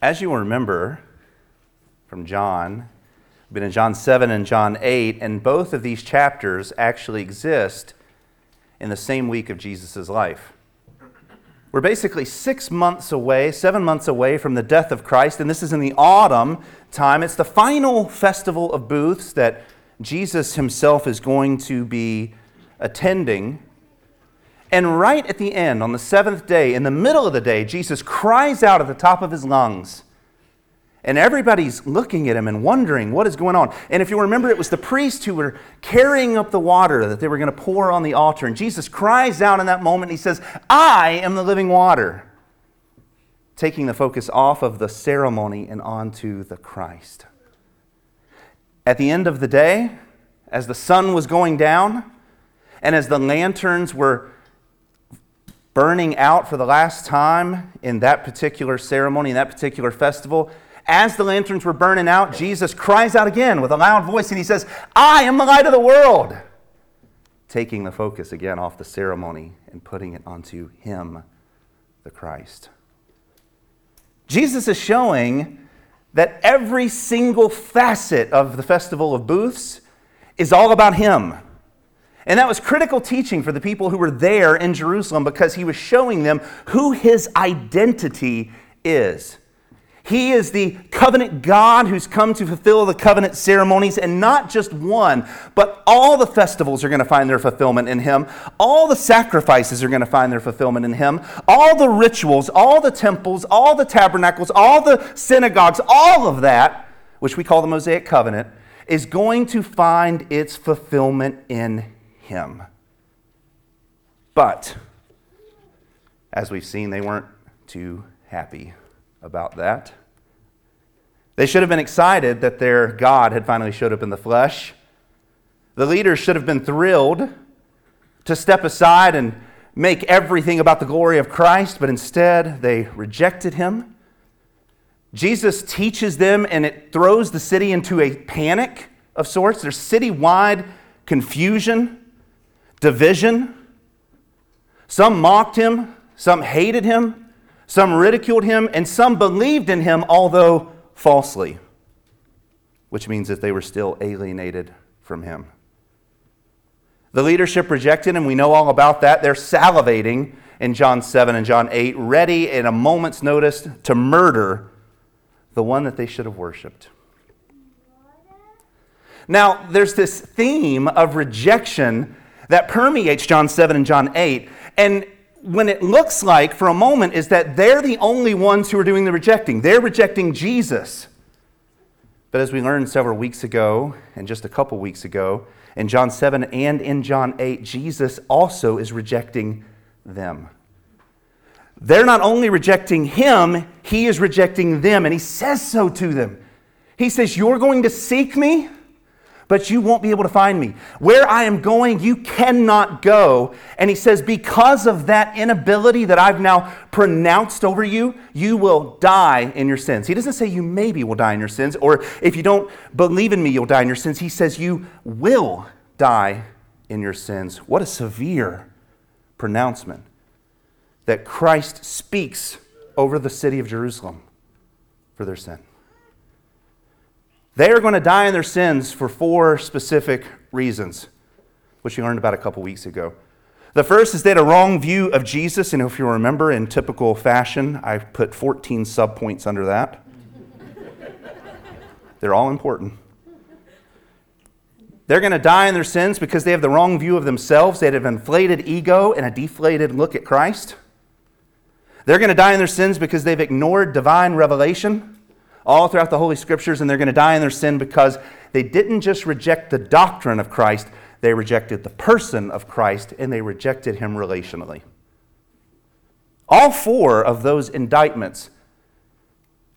As you will remember from John, we've been in John 7 and John 8, and both of these chapters actually exist in the same week of Jesus' life. We're basically six months away, seven months away from the death of Christ, and this is in the autumn time. It's the final festival of booths that Jesus himself is going to be attending. And right at the end, on the seventh day, in the middle of the day, Jesus cries out at the top of his lungs. And everybody's looking at him and wondering what is going on. And if you remember, it was the priests who were carrying up the water that they were going to pour on the altar. And Jesus cries out in that moment. And he says, I am the living water, taking the focus off of the ceremony and onto the Christ. At the end of the day, as the sun was going down, and as the lanterns were burning out for the last time in that particular ceremony, in that particular festival, as the lanterns were burning out, Jesus cries out again with a loud voice and he says, I am the light of the world. Taking the focus again off the ceremony and putting it onto Him, the Christ. Jesus is showing that every single facet of the Festival of Booths is all about Him. And that was critical teaching for the people who were there in Jerusalem because he was showing them who his identity is. He is the covenant God who's come to fulfill the covenant ceremonies, and not just one, but all the festivals are going to find their fulfillment in Him. All the sacrifices are going to find their fulfillment in Him. All the rituals, all the temples, all the tabernacles, all the synagogues, all of that, which we call the Mosaic covenant, is going to find its fulfillment in him. But, as we've seen, they weren't too happy about that. They should have been excited that their God had finally showed up in the flesh. The leaders should have been thrilled to step aside and make everything about the glory of Christ, but instead they rejected him. Jesus teaches them, and it throws the city into a panic of sorts. There's citywide confusion division. Some mocked him, some hated him, some ridiculed him, and some believed in him, although falsely, which means that they were still alienated from him. The leadership rejected him. We know all about that. They're salivating in John 7 and John 8, ready in a moment's notice to murder the one that they should have worshiped. Now, there's this theme of rejection that permeates John 7 and John 8. And when it looks like for a moment is that they're the only ones who are doing the rejecting. They're rejecting Jesus. But as we learned several weeks ago, and just a couple weeks ago, in John 7 and in John 8, Jesus also is rejecting them. They're not only rejecting him, he is rejecting them, and he says so to them. He says, You're going to seek me, but you won't be able to find me. Where I am going, you cannot go. And he says, Because of that inability that I've now pronounced over you, you will die in your sins. He doesn't say you maybe will die in your sins, or if you don't believe in me, you'll die in your sins. He says you will die in your sins. What a severe pronouncement that Christ speaks over the city of Jerusalem for their sin. They are going to die in their sins for four specific reasons, which you learned about a couple weeks ago. The first is they had a wrong view of Jesus, and if you remember, in typical fashion, I put 14 subpoints under that. They're all important. They're going to die in their sins because they have the wrong view of themselves. They have an inflated ego and a deflated look at Christ. They're going to die in their sins because they've ignored divine revelation all throughout the Holy Scriptures, and they're going to die in their sin because they didn't just reject the doctrine of Christ, they rejected the person of Christ, and they rejected him relationally. All four of those indictments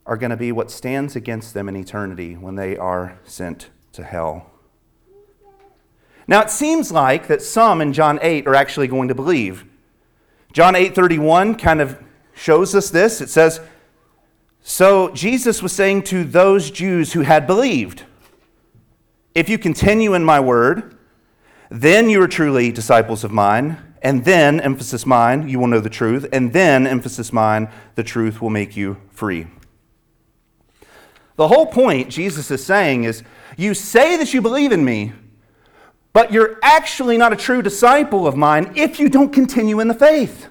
are going to be what stands against them in eternity when they are sent to hell. Now it seems like that some in John 8 are actually going to believe. John 8:31 kind of shows us this. It says, so Jesus was saying to those Jews who had believed, If you continue in my word, then you are truly disciples of mine. And then, emphasis mine, you will know the truth. And then, emphasis mine, the truth will make you free. The whole point Jesus is saying is you say that you believe in me, but you're actually not a true disciple of mine if you don't continue in the faith.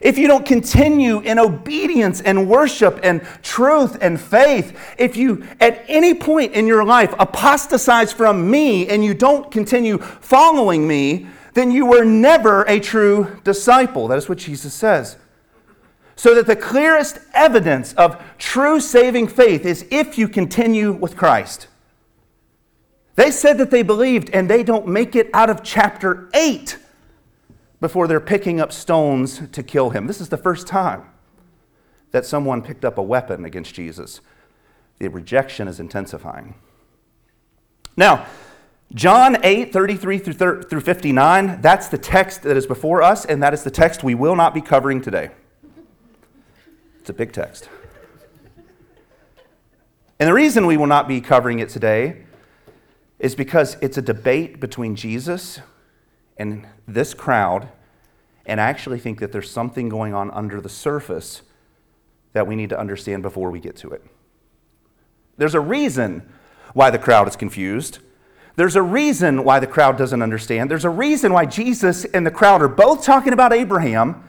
If you don't continue in obedience and worship and truth and faith, if you at any point in your life apostatize from me and you don't continue following me, then you were never a true disciple. That is what Jesus says. So that the clearest evidence of true saving faith is if you continue with Christ. They said that they believed, and they don't make it out of chapter 8 before they're picking up stones to kill him. This is the first time that someone picked up a weapon against Jesus. The rejection is intensifying. Now, John 8, 33 through 59, that's the text that is before us, and that is the text we will not be covering today. It's a big text. And the reason we will not be covering it today is because it's a debate between Jesus and this crowd, and I actually think that there's something going on under the surface that we need to understand before we get to it. There's a reason why the crowd is confused. There's a reason why the crowd doesn't understand. There's a reason why Jesus and the crowd are both talking about Abraham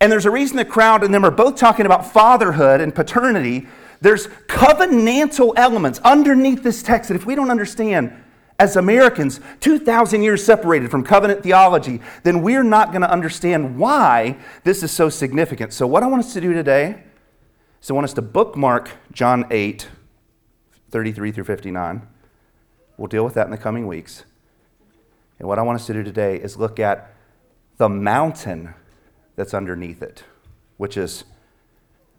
and there's a reason the crowd and them are both talking about fatherhood and paternity. There's covenantal elements underneath this text that if we don't understand as Americans, 2,000 years separated from covenant theology, then we're not going to understand why this is so significant. So, what I want us to do today is I want us to bookmark John 8, 33 through 59. We'll deal with that in the coming weeks. And what I want us to do today is look at the mountain that's underneath it, which is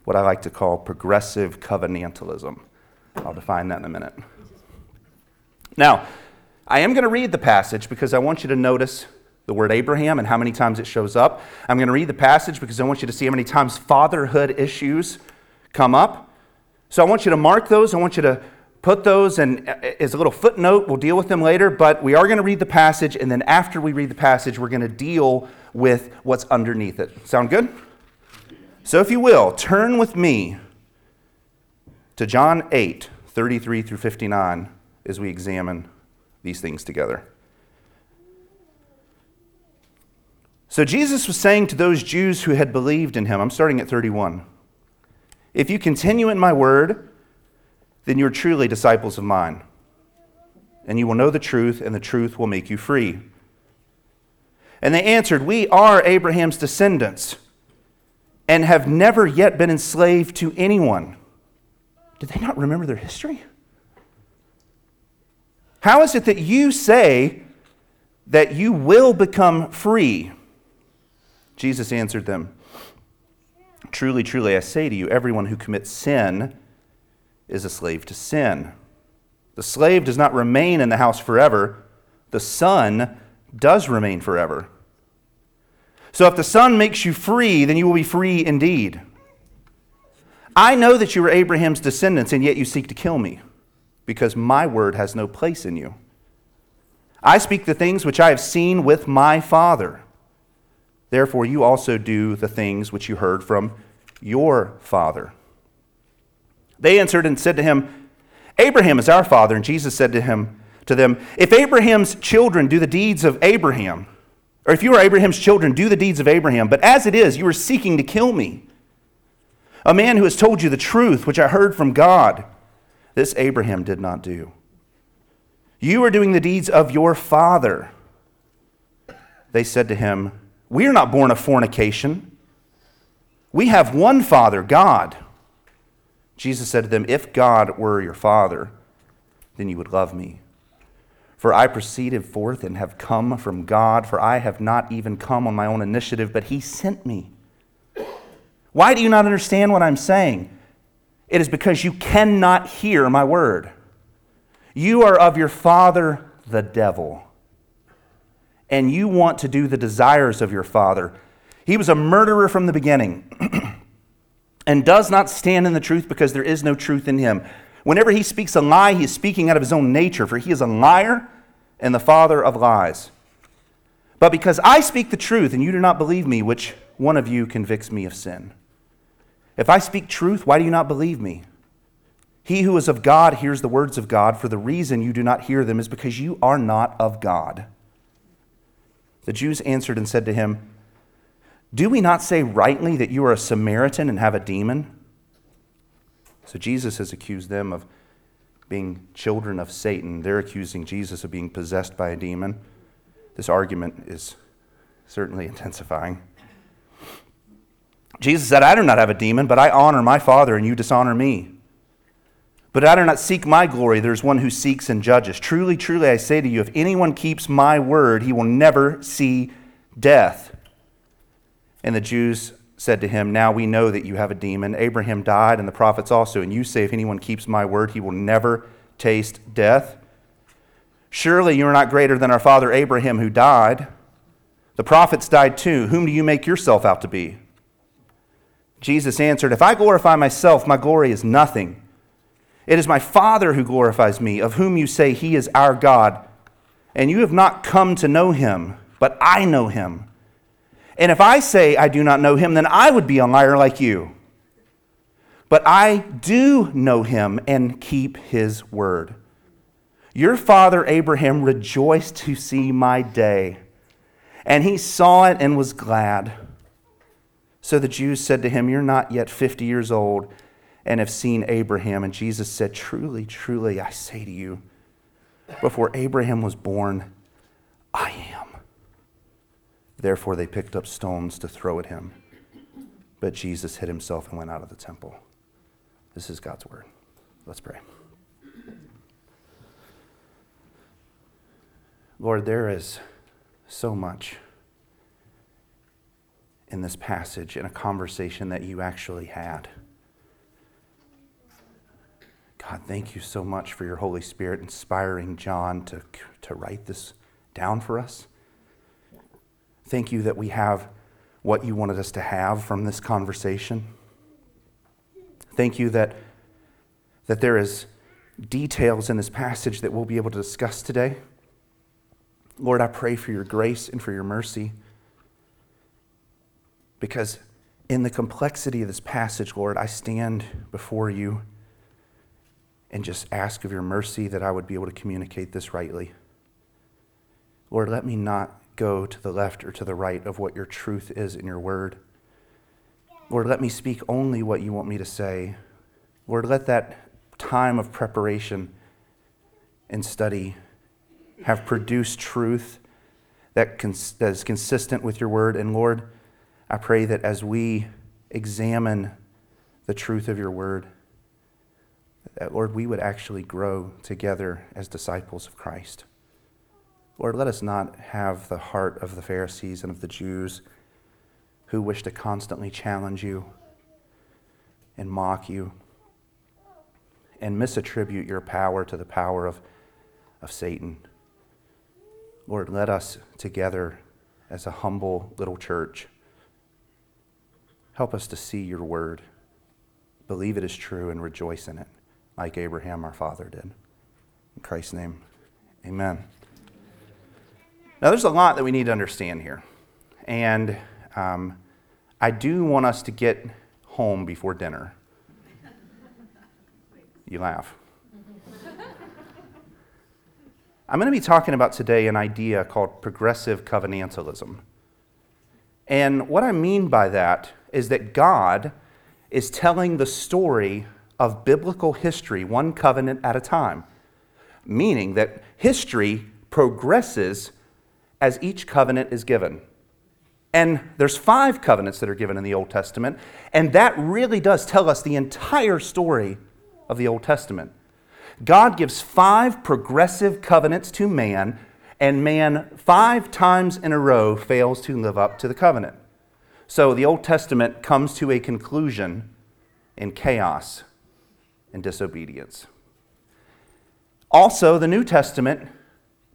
what I like to call progressive covenantalism. I'll define that in a minute. Now, I am going to read the passage because I want you to notice the word Abraham and how many times it shows up. I'm going to read the passage because I want you to see how many times fatherhood issues come up. So I want you to mark those. I want you to put those and uh, as a little footnote. We'll deal with them later, but we are going to read the passage, and then after we read the passage, we're going to deal with what's underneath it. Sound good? So, if you will, turn with me to John 8, 33 through 59, as we examine these things together. So, Jesus was saying to those Jews who had believed in him, I'm starting at 31, if you continue in my word, then you're truly disciples of mine. And you will know the truth, and the truth will make you free. And they answered, We are Abraham's descendants and have never yet been enslaved to anyone. Did they not remember their history? How is it that you say that you will become free? Jesus answered them, Truly, truly, I say to you, everyone who commits sin is a slave to sin. The slave does not remain in the house forever, the son does remain forever. So if the Son makes you free, then you will be free indeed. I know that you are Abraham's descendants, and yet you seek to kill me, because my word has no place in you. I speak the things which I have seen with my Father. Therefore, you also do the things which you heard from your father. They answered and said to him, Abraham is our father. And Jesus said to him, to them, If Abraham's children do the deeds of Abraham, or if you are Abraham's children, do the deeds of Abraham. But as it is, you are seeking to kill me. A man who has told you the truth, which I heard from God. This Abraham did not do. You are doing the deeds of your father. They said to him, We are not born of fornication. We have one Father, God. Jesus said to them, If God were your Father, then you would love me for I proceeded forth and have come from God, for I have not even come on my own initiative, but He sent me. Why do you not understand what I'm saying? It is because you cannot hear my word. You are of your father, the devil, and you want to do the desires of your father. He was a murderer from the beginning and does not stand in the truth because there is no truth in him. Whenever he speaks a lie, he is speaking out of his own nature, for he is a liar and the father of lies. But because I speak the truth and you do not believe me, which one of you convicts me of sin? If I speak truth, why do you not believe me? He who is of God hears the words of God, for the reason you do not hear them is because you are not of God. The Jews answered and said to him, Do we not say rightly that you are a Samaritan and have a demon? So Jesus has accused them of being children of Satan. They're accusing Jesus of being possessed by a demon. This argument is certainly intensifying. Jesus said, I do not have a demon, but I honor my Father, and you dishonor me. But I do not seek my glory. There's one who seeks and judges. Truly, truly, I say to you, if anyone keeps my word, he will never see death. And the Jews said to him, Now we know that you have a demon. Abraham died, and the prophets also. And you say, If anyone keeps my word, he will never taste death. Surely you are not greater than our father Abraham, who died. The prophets died too. Whom do you make yourself out to be? Jesus answered, If I glorify myself, my glory is nothing. It is my Father who glorifies me, of whom you say he is our God. And you have not come to know him, but I know him. And if I say I do not know him, then I would be a liar like you. But I do know him and keep his word. Your father Abraham rejoiced to see my day, and he saw it and was glad. So the Jews said to him, You're not yet 50 years old and have seen Abraham. And Jesus said, Truly, truly, I say to you, before Abraham was born, I am. Therefore, they picked up stones to throw at him. But Jesus hid himself and went out of the temple. This is God's word. Let's pray. Lord, there is so much in this passage in a conversation that you actually had. God, thank you so much for your Holy Spirit inspiring John to, to write this down for us. Thank you that we have what you wanted us to have from this conversation. Thank you that, that there is details in this passage that we'll be able to discuss today. Lord, I pray for your grace and for your mercy. Because in the complexity of this passage, Lord, I stand before you and just ask of your mercy that I would be able to communicate this rightly. Lord, let me not go to the left or to the right of what your truth is in your word. Lord, let me speak only what you want me to say. Lord, let that time of preparation and study have produced truth that, cons- that is consistent with your word. And Lord, I pray that as we examine the truth of your word, that, Lord, we would actually grow together as disciples of Christ. Lord, let us not have the heart of the Pharisees and of the Jews who wish to constantly challenge you and mock you and misattribute your power to the power of, of Satan. Lord, let us together as a humble little church help us to see your word, believe it is true, and rejoice in it like Abraham our father did. In Christ's name, amen. Now, there's a lot that we need to understand here. And um, I do want us to get home before dinner. You laugh. I'm going to be talking about today an idea called progressive covenantalism. And what I mean by that is that God is telling the story of biblical history, one covenant at a time, meaning that history progresses as each covenant is given. And there's five covenants that are given in the Old Testament, and that really does tell us the entire story of the Old Testament. God gives five progressive covenants to man, and man, five times in a row, fails to live up to the covenant. So the Old Testament comes to a conclusion in chaos and disobedience. Also, the New Testament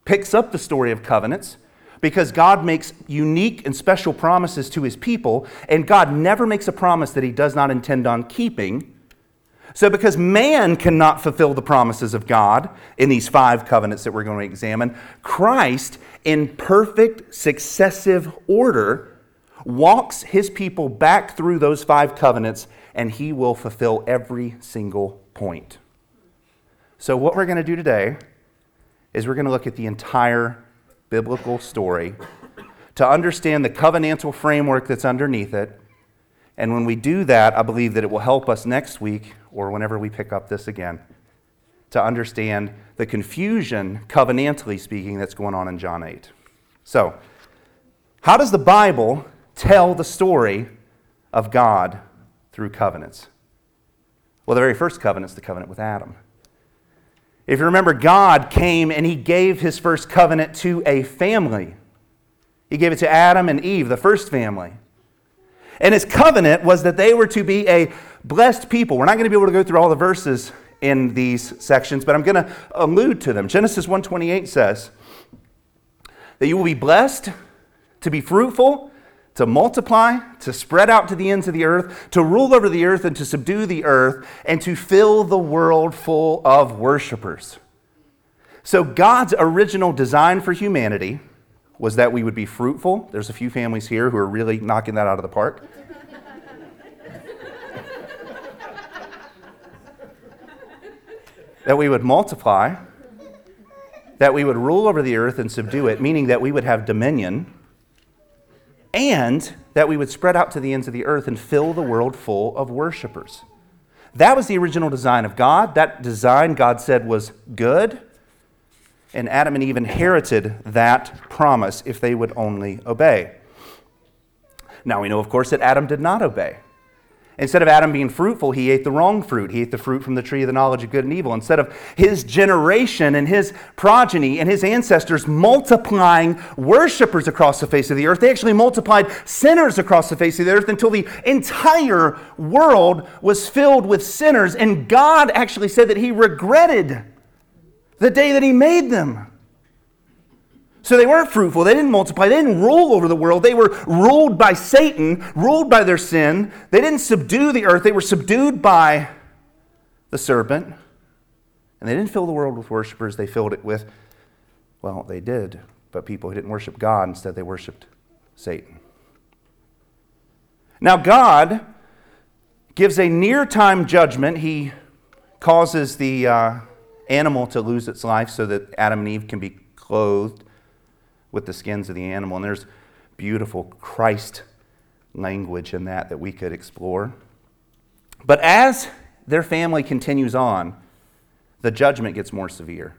picks up the story of covenants because God makes unique and special promises to his people, and God never makes a promise that he does not intend on keeping. So, because man cannot fulfill the promises of God in these five covenants that we're going to examine, Christ, in perfect successive order, walks his people back through those five covenants, and he will fulfill every single point. So, what we're going to do today is we're going to look at the entire biblical story to understand the covenantal framework that's underneath it. And when we do that, I believe that it will help us next week or whenever we pick up this again to understand the confusion, covenantally speaking, that's going on in John 8. So, how does the Bible tell the story of God through covenants? Well, the very first covenant is the covenant with Adam. If you remember, God came and he gave his first covenant to a family. He gave it to Adam and Eve, the first family. And his covenant was that they were to be a blessed people. We're not going to be able to go through all the verses in these sections, but I'm going to allude to them. Genesis 1:28 says that you will be blessed to be fruitful, to multiply, to spread out to the ends of the earth, to rule over the earth and to subdue the earth, and to fill the world full of worshipers. So, God's original design for humanity was that we would be fruitful. There's a few families here who are really knocking that out of the park. that we would multiply, that we would rule over the earth and subdue it, meaning that we would have dominion and that we would spread out to the ends of the earth and fill the world full of worshipers. That was the original design of God. That design, God said, was good. And Adam and Eve inherited that promise if they would only obey. Now we know, of course, that Adam did not obey. Instead of Adam being fruitful, he ate the wrong fruit. He ate the fruit from the tree of the knowledge of good and evil. Instead of his generation and his progeny and his ancestors multiplying worshipers across the face of the earth, they actually multiplied sinners across the face of the earth until the entire world was filled with sinners. And God actually said that he regretted the day that he made them. So they weren't fruitful. They didn't multiply. They didn't rule over the world. They were ruled by Satan, ruled by their sin. They didn't subdue the earth. They were subdued by the serpent. And they didn't fill the world with worshipers. They filled it with, well, they did, but people who didn't worship God, instead, they worshiped Satan. Now, God gives a near time judgment. He causes the uh, animal to lose its life so that Adam and Eve can be clothed with the skins of the animal. And there's beautiful Christ language in that that we could explore. But as their family continues on, the judgment gets more severe.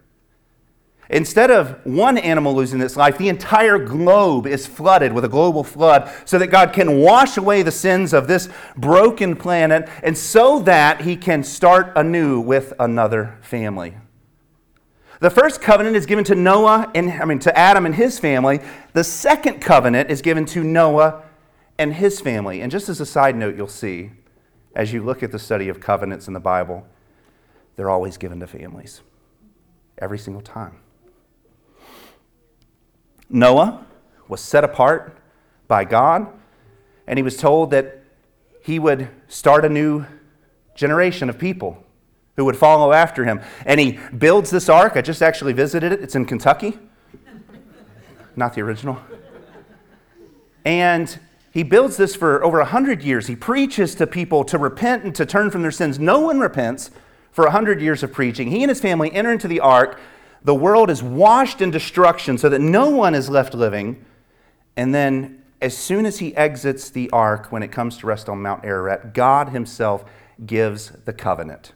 Instead of one animal losing its life, the entire globe is flooded with a global flood so that God can wash away the sins of this broken planet and so that he can start anew with another family. The first covenant is given to Noah and I mean to Adam and his family. The second covenant is given to Noah and his family. And just as a side note, you'll see as you look at the study of covenants in the Bible, they're always given to families. Every single time. Noah was set apart by God, and he was told that he would start a new generation of people who would follow after him. And he builds this ark. I just actually visited it, it's in Kentucky, not the original. And he builds this for over 100 years. He preaches to people to repent and to turn from their sins. No one repents for 100 years of preaching. He and his family enter into the ark. The world is washed in destruction so that no one is left living. And then, as soon as he exits the ark, when it comes to rest on Mount Ararat, God himself gives the covenant.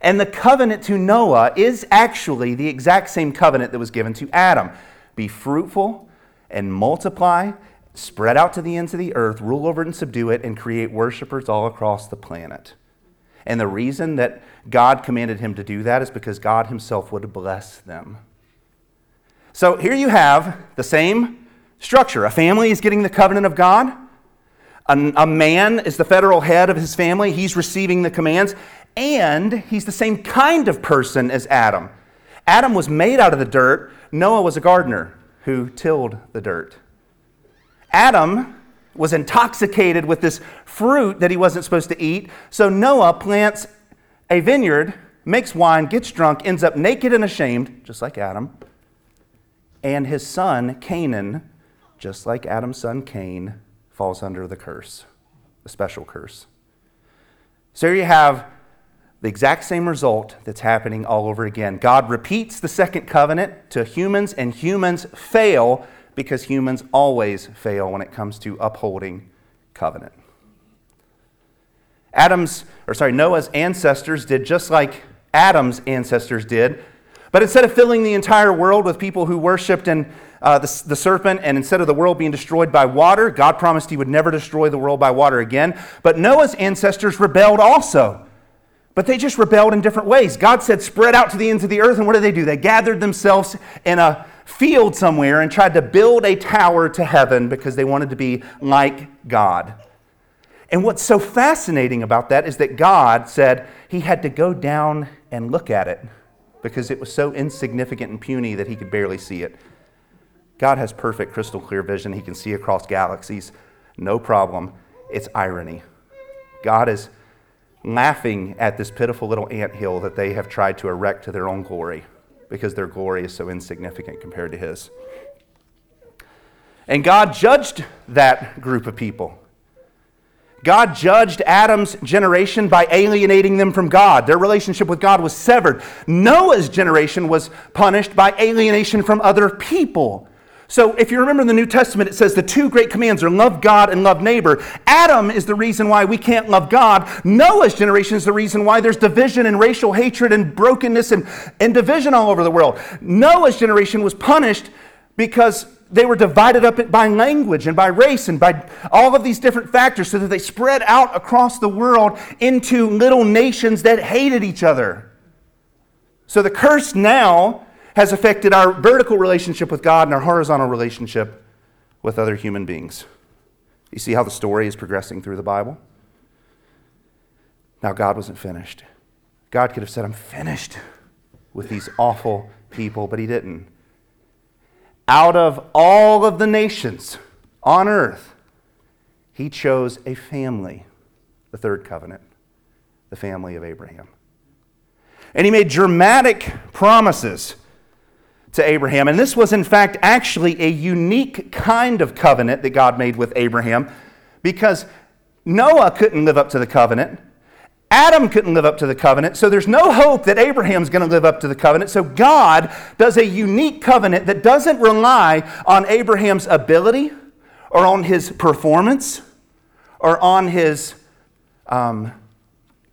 And the covenant to Noah is actually the exact same covenant that was given to Adam be fruitful and multiply, spread out to the ends of the earth, rule over and subdue it, and create worshipers all across the planet. And the reason that God commanded him to do that is because God himself would bless them. So here you have the same structure. A family is getting the covenant of God. A, man is the federal head of his family. He's receiving the commands and he's the same kind of person as Adam. Adam was made out of the dirt, Noah was a gardener who tilled the dirt. Adam was intoxicated with this fruit that he wasn't supposed to eat, so Noah plants a vineyard, makes wine, gets drunk, ends up naked and ashamed, just like Adam. And his son, Canaan, just like Adam's son Cain, falls under the curse, the special curse. So you have the exact same result that's happening all over again. God repeats the second covenant to humans, and humans fail because humans always fail when it comes to upholding covenant. Adam's, or sorry, Noah's ancestors did just like Adam's ancestors did, but instead of filling the entire world with people who worshiped and uh, the, the serpent, and instead of the world being destroyed by water, God promised He would never destroy the world by water again. But Noah's ancestors rebelled also. But they just rebelled in different ways. God said, spread out to the ends of the earth, and what did they do? They gathered themselves in a field somewhere and tried to build a tower to heaven because they wanted to be like God. And what's so fascinating about that is that God said he had to go down and look at it because it was so insignificant and puny that he could barely see it. God has perfect crystal clear vision. He can see across galaxies. No problem. It's irony. God is laughing at this pitiful little ant hill that they have tried to erect to their own glory because their glory is so insignificant compared to his. And God judged that group of people. God judged Adam's generation by alienating them from God. Their relationship with God was severed. Noah's generation was punished by alienation from other people. So, if you remember in the New Testament, it says the two great commands are love God and love neighbor. Adam is the reason why we can't love God. Noah's generation is the reason why there's division and racial hatred and brokenness and, and division all over the world. Noah's generation was punished because they were divided up by language and by race and by all of these different factors so that they spread out across the world into little nations that hated each other. So the curse now has affected our vertical relationship with God and our horizontal relationship with other human beings. You see how the story is progressing through the Bible? Now, God wasn't finished. God could have said, I'm finished with these awful people, but He didn't. Out of all of the nations on earth, He chose a family, the third covenant, the family of Abraham. And He made dramatic promises to Abraham. And this was, in fact, actually a unique kind of covenant that God made with Abraham because Noah couldn't live up to the covenant. Adam couldn't live up to the covenant, so there's no hope that Abraham's going to live up to the covenant. So God does a unique covenant that doesn't rely on Abraham's ability or on his performance or on his um,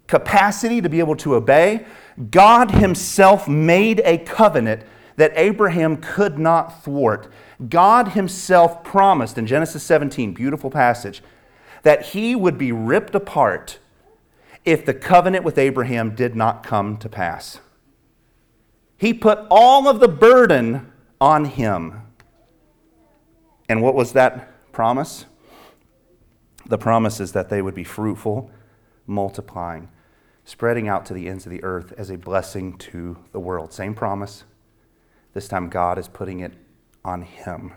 capacity to be able to obey. God Himself made a covenant that Abraham could not thwart. God himself promised in Genesis 17, beautiful passage, that he would be ripped apart if the covenant with Abraham did not come to pass. He put all of the burden on him. And what was that promise? The promise is that they would be fruitful, multiplying, spreading out to the ends of the earth as a blessing to the world. Same promise, this time, God is putting it on him.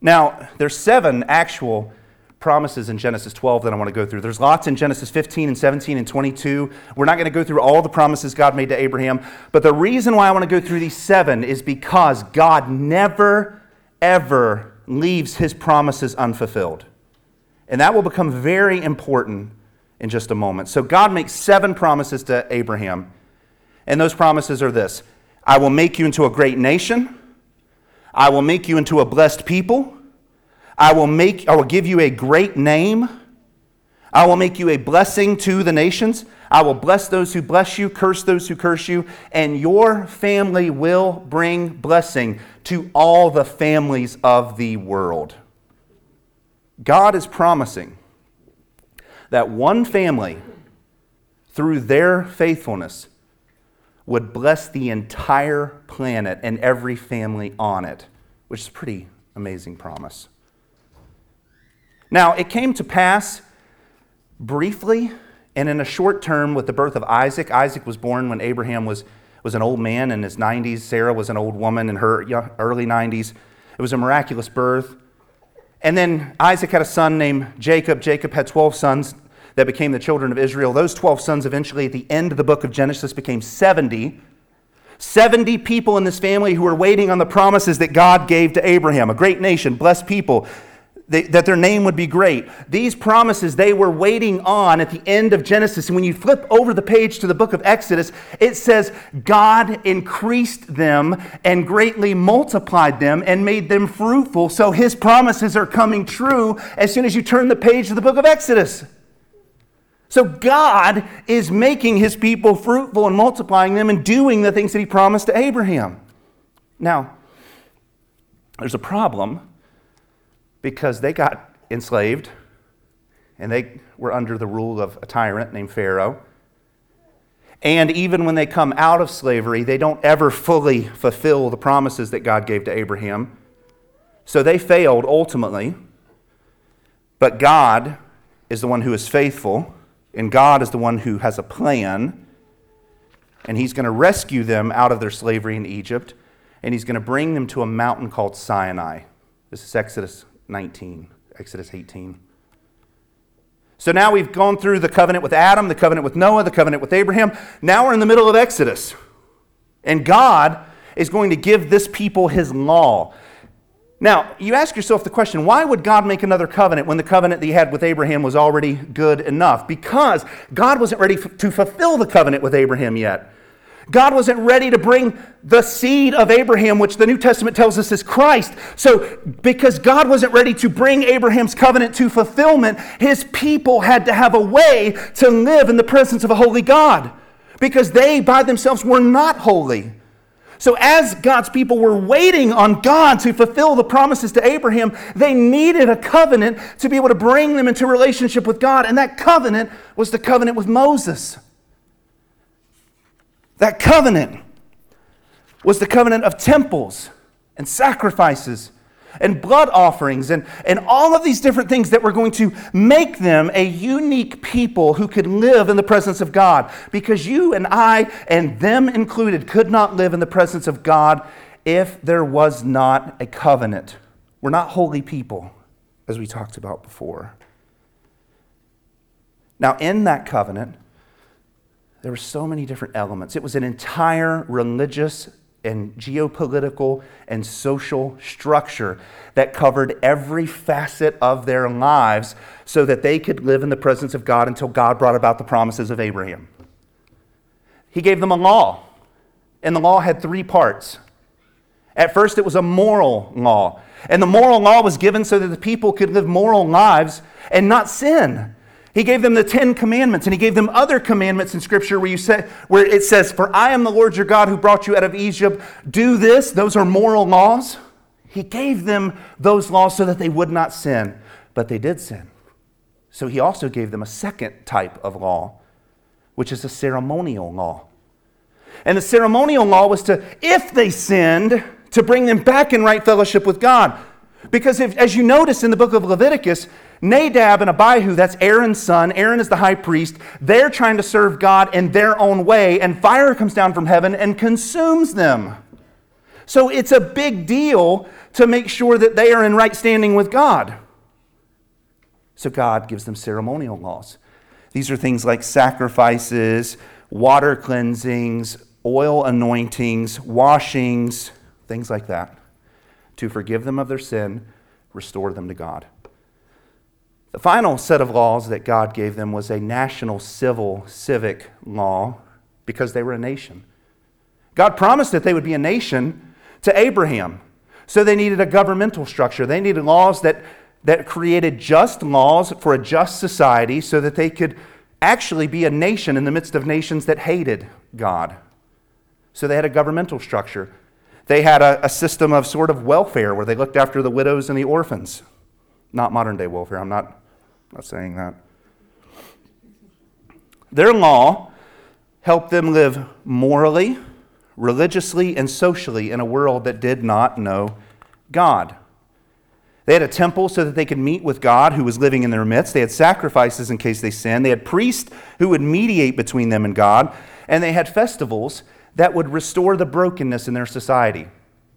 Now, there's seven actual promises in Genesis 12 that I want to go through. There's lots in Genesis 15 and 17 and 22. We're not going to go through all the promises God made to Abraham, but the reason why I want to go through these seven is because God never, ever leaves his promises unfulfilled. And that will become very important in just a moment. So, God makes seven promises to Abraham, and those promises are this I will make you into a great nation. I will make you into a blessed people. I will make I will give you a great name. I will make you a blessing to the nations. I will bless those who bless you, curse those who curse you, and your family will bring blessing to all the families of the world. God is promising that one family, through their faithfulness, would bless the entire planet and every family on it, which is a pretty amazing promise. Now, it came to pass briefly and in a short term with the birth of Isaac. Isaac was born when Abraham was, was an old man in his 90s. Sarah was an old woman in her early 90s. It was a miraculous birth. And then Isaac had a son named Jacob. Jacob had 12 sons that became the children of Israel. Those 12 sons eventually, at the end of the book of Genesis, became 70. 70 people in this family who were waiting on the promises that God gave to Abraham a great nation, blessed people. they, that their name would be great. These promises they were waiting on at the end of Genesis. And when you flip over the page to the book of Exodus, it says, God increased them and greatly multiplied them and made them fruitful. So his promises are coming true as soon as you turn the page to the book of Exodus. So God is making his people fruitful and multiplying them and doing the things that he promised to Abraham. Now, there's a problem because they got enslaved and they were under the rule of a tyrant named Pharaoh. And even when they come out of slavery, they don't ever fully fulfill the promises that God gave to Abraham. So they failed ultimately. But God is the one who is faithful, and God is the one who has a plan. And He's going to rescue them out of their slavery in Egypt, and He's going to bring them to a mountain called Sinai. This is Exodus 19, Exodus 18. So now we've gone through the covenant with Adam, the covenant with Noah, the covenant with Abraham. Now we're in the middle of Exodus. And God is going to give this people his law. Now, you ask yourself the question why would God make another covenant when the covenant that he had with Abraham was already good enough? Because God wasn't ready to fulfill the covenant with Abraham yet. God wasn't ready to bring the seed of Abraham, which the New Testament tells us is Christ. So, because God wasn't ready to bring Abraham's covenant to fulfillment, his people had to have a way to live in the presence of a holy God because they by themselves were not holy. So, as God's people were waiting on God to fulfill the promises to Abraham, they needed a covenant to be able to bring them into relationship with God. And that covenant was the covenant with Moses. That covenant was the covenant of temples and sacrifices and blood offerings and, and all of these different things that were going to make them a unique people who could live in the presence of God. Because you and I, and them included, could not live in the presence of God if there was not a covenant. We're not holy people, as we talked about before. Now, in that covenant, there were so many different elements. It was an entire religious and geopolitical and social structure that covered every facet of their lives so that they could live in the presence of God until God brought about the promises of Abraham. He gave them a law, and the law had three parts. At first, it was a moral law, and the moral law was given so that the people could live moral lives and not sin. He gave them the Ten Commandments, and he gave them other commandments in Scripture where, you say, where it says, For I am the Lord your God who brought you out of Egypt. Do this. Those are moral laws. He gave them those laws so that they would not sin, but they did sin. So he also gave them a second type of law, which is a ceremonial law. And the ceremonial law was to, if they sinned, to bring them back in right fellowship with God. Because if, as you notice in the book of Leviticus, Nadab and Abihu, that's Aaron's son, Aaron is the high priest, they're trying to serve God in their own way, and fire comes down from heaven and consumes them. So it's a big deal to make sure that they are in right standing with God. So God gives them ceremonial laws. These are things like sacrifices, water cleansings, oil anointings, washings, things like that, to forgive them of their sin, restore them to God. The final set of laws that God gave them was a national civil civic law because they were a nation. God promised that they would be a nation to Abraham. So they needed a governmental structure. They needed laws that, that created just laws for a just society so that they could actually be a nation in the midst of nations that hated God. So they had a governmental structure. They had a, a system of sort of welfare where they looked after the widows and the orphans. Not modern day welfare. I'm not saying that. Their law helped them live morally, religiously, and socially in a world that did not know God. They had a temple so that they could meet with God who was living in their midst. They had sacrifices in case they sinned. They had priests who would mediate between them and God. And they had festivals that would restore the brokenness in their society.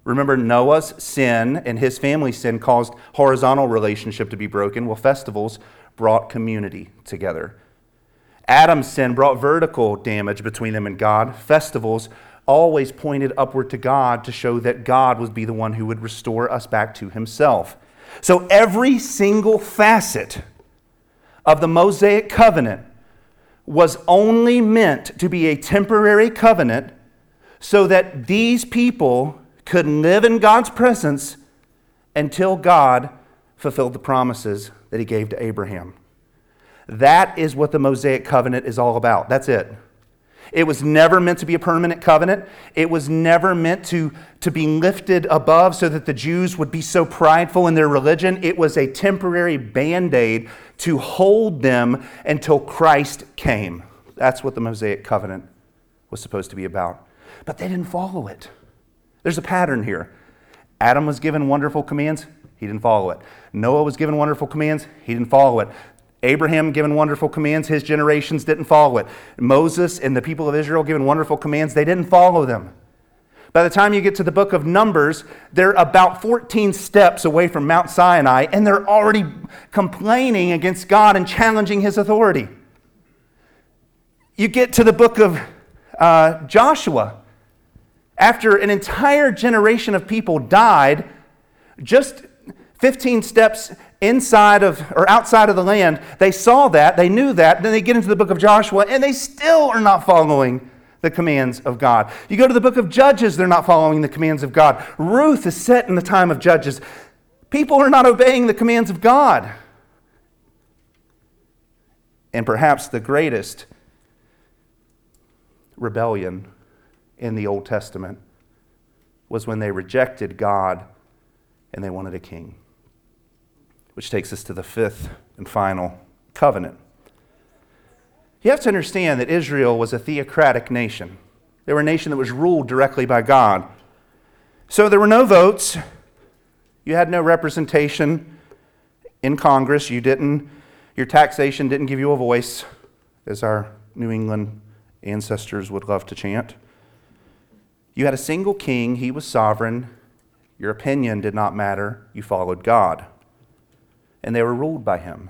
Remember, Noah's sin and his family's sin caused horizontal relationship to be broken. Well, festivals brought community together. Adam's sin brought vertical damage between them and God. Festivals always pointed upward to God to show that God would be the one who would restore us back to himself. So every single facet of the Mosaic covenant was only meant to be a temporary covenant so that these people could live in God's presence until God fulfilled the promises that he gave to Abraham. That is what the Mosaic covenant is all about. That's it. It was never meant to be a permanent covenant. It was never meant to, to be lifted above so that the Jews would be so prideful in their religion. It was a temporary band aid to hold them until Christ came. That's what the Mosaic covenant was supposed to be about. But they didn't follow it. There's a pattern here. Adam was given wonderful commands, he didn't follow it. Noah was given wonderful commands, he didn't follow it. Abraham given wonderful commands, his generations didn't follow it. Moses and the people of Israel given wonderful commands, they didn't follow them. By the time you get to the book of Numbers, they're about 14 steps away from Mount Sinai, and they're already complaining against God and challenging his authority. You get to the book of uh, Joshua. After an entire generation of people died, just 15 steps inside of or outside of the land. They saw that, they knew that. Then they get into the book of Joshua and they still are not following the commands of God. You go to the book of Judges, they're not following the commands of God. Ruth is set in the time of Judges. People are not obeying the commands of God. And perhaps the greatest rebellion in the Old Testament was when they rejected God and they wanted a king which takes us to the fifth and final covenant. You have to understand that Israel was a theocratic nation. They were a nation that was ruled directly by God. So there were no votes. You had no representation in Congress. You didn't, your taxation didn't give you a voice, as our New England ancestors would love to chant. You had a single king, he was sovereign. Your opinion did not matter. You followed God and they were ruled by him.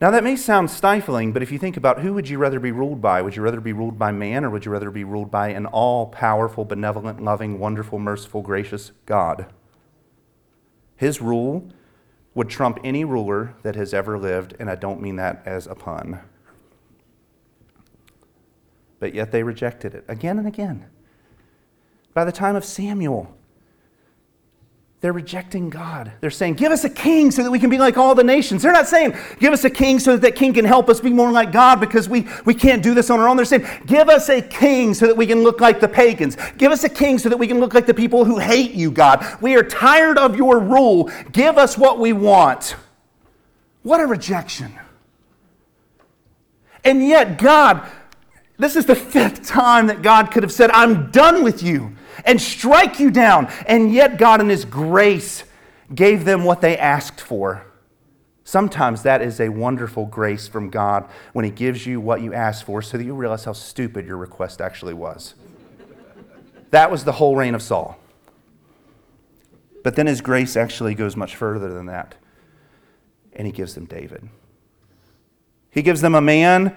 Now, that may sound stifling, but if you think about who would you rather be ruled by? Would you rather be ruled by man, or would you rather be ruled by an all powerful, benevolent, loving, wonderful, merciful, gracious God? His rule would trump any ruler that has ever lived, and I don't mean that as a pun. But yet they rejected it again and again. By the time of Samuel, they're rejecting God. They're saying, Give us a king so that we can be like all the nations. They're not saying, Give us a king so that that king can help us be more like God because we, we can't do this on our own. They're saying, Give us a king so that we can look like the pagans. Give us a king so that we can look like the people who hate you, God. We are tired of your rule. Give us what we want. What a rejection. And yet, God, this is the fifth time that God could have said, I'm done with you and strike you down. And yet, God, in His grace, gave them what they asked for. Sometimes that is a wonderful grace from God when He gives you what you asked for so that you realize how stupid your request actually was. that was the whole reign of Saul. But then His grace actually goes much further than that, and He gives them David. He gives them a man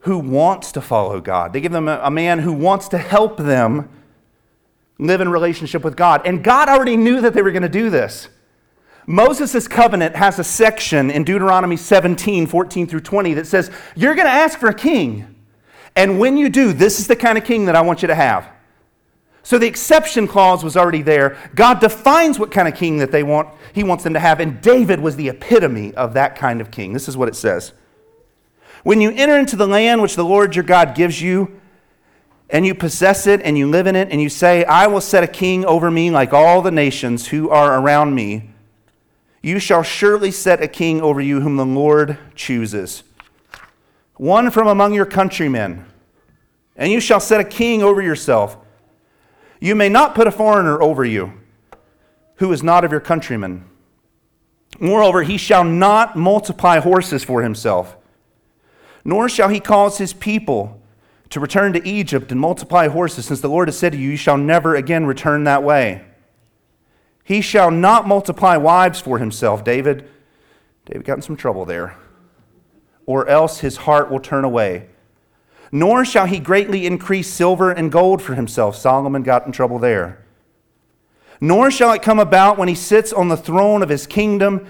who wants to follow God. They give them a, man who wants to help them live in relationship with God. And God already knew that they were going to do this. Moses' covenant has a section in Deuteronomy 17, 14 through 20 that says, You're going to ask for a king. And when you do, this is the kind of king that I want you to have. So the exception clause was already there. God defines what kind of king that they want, he wants them to have. And David was the epitome of that kind of king. This is what it says. When you enter into the land which the Lord your God gives you, and you possess it and you live in it, and you say, I will set a king over me like all the nations who are around me, you shall surely set a king over you whom the Lord chooses, one from among your countrymen, and you shall set a king over yourself. You may not put a foreigner over you who is not of your countrymen. Moreover, he shall not multiply horses for himself nor shall he cause his people to return to Egypt and multiply horses, since the Lord has said to you, You shall never again return that way. He shall not multiply wives for himself. David, David got in some trouble there. Or else his heart will turn away. Nor shall he greatly increase silver and gold for himself. Solomon got in trouble there. Nor shall it come about when he sits on the throne of his kingdom.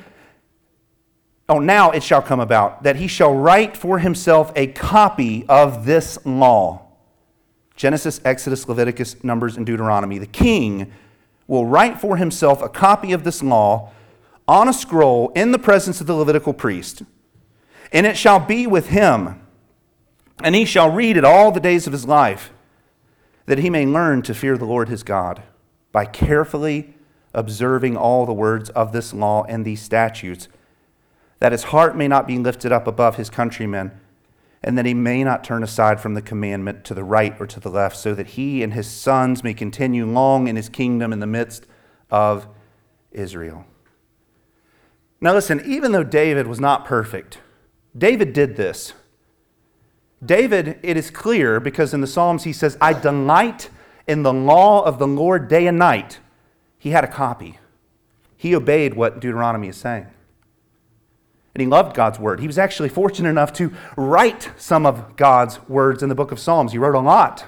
Oh, now it shall come about that he shall write for himself a copy of this law. Genesis, Exodus, Leviticus, Numbers, and Deuteronomy. The king will write for himself a copy of this law on a scroll in the presence of the Levitical priest. And it shall be with him, and he shall read it all the days of his life, that he may learn to fear the Lord his God by carefully observing all the words of this law and these statutes, that his heart may not be lifted up above his countrymen, and that he may not turn aside from the commandment to the right or to the left, so that he and his sons may continue long in his kingdom in the midst of Israel. Now, listen, even though David was not perfect, David did this. David, it is clear because in the Psalms he says, I delight in the law of the Lord day and night. He had a copy. He obeyed what Deuteronomy is saying. And he loved God's word. He was actually fortunate enough to write some of God's words in the book of Psalms. He wrote a lot.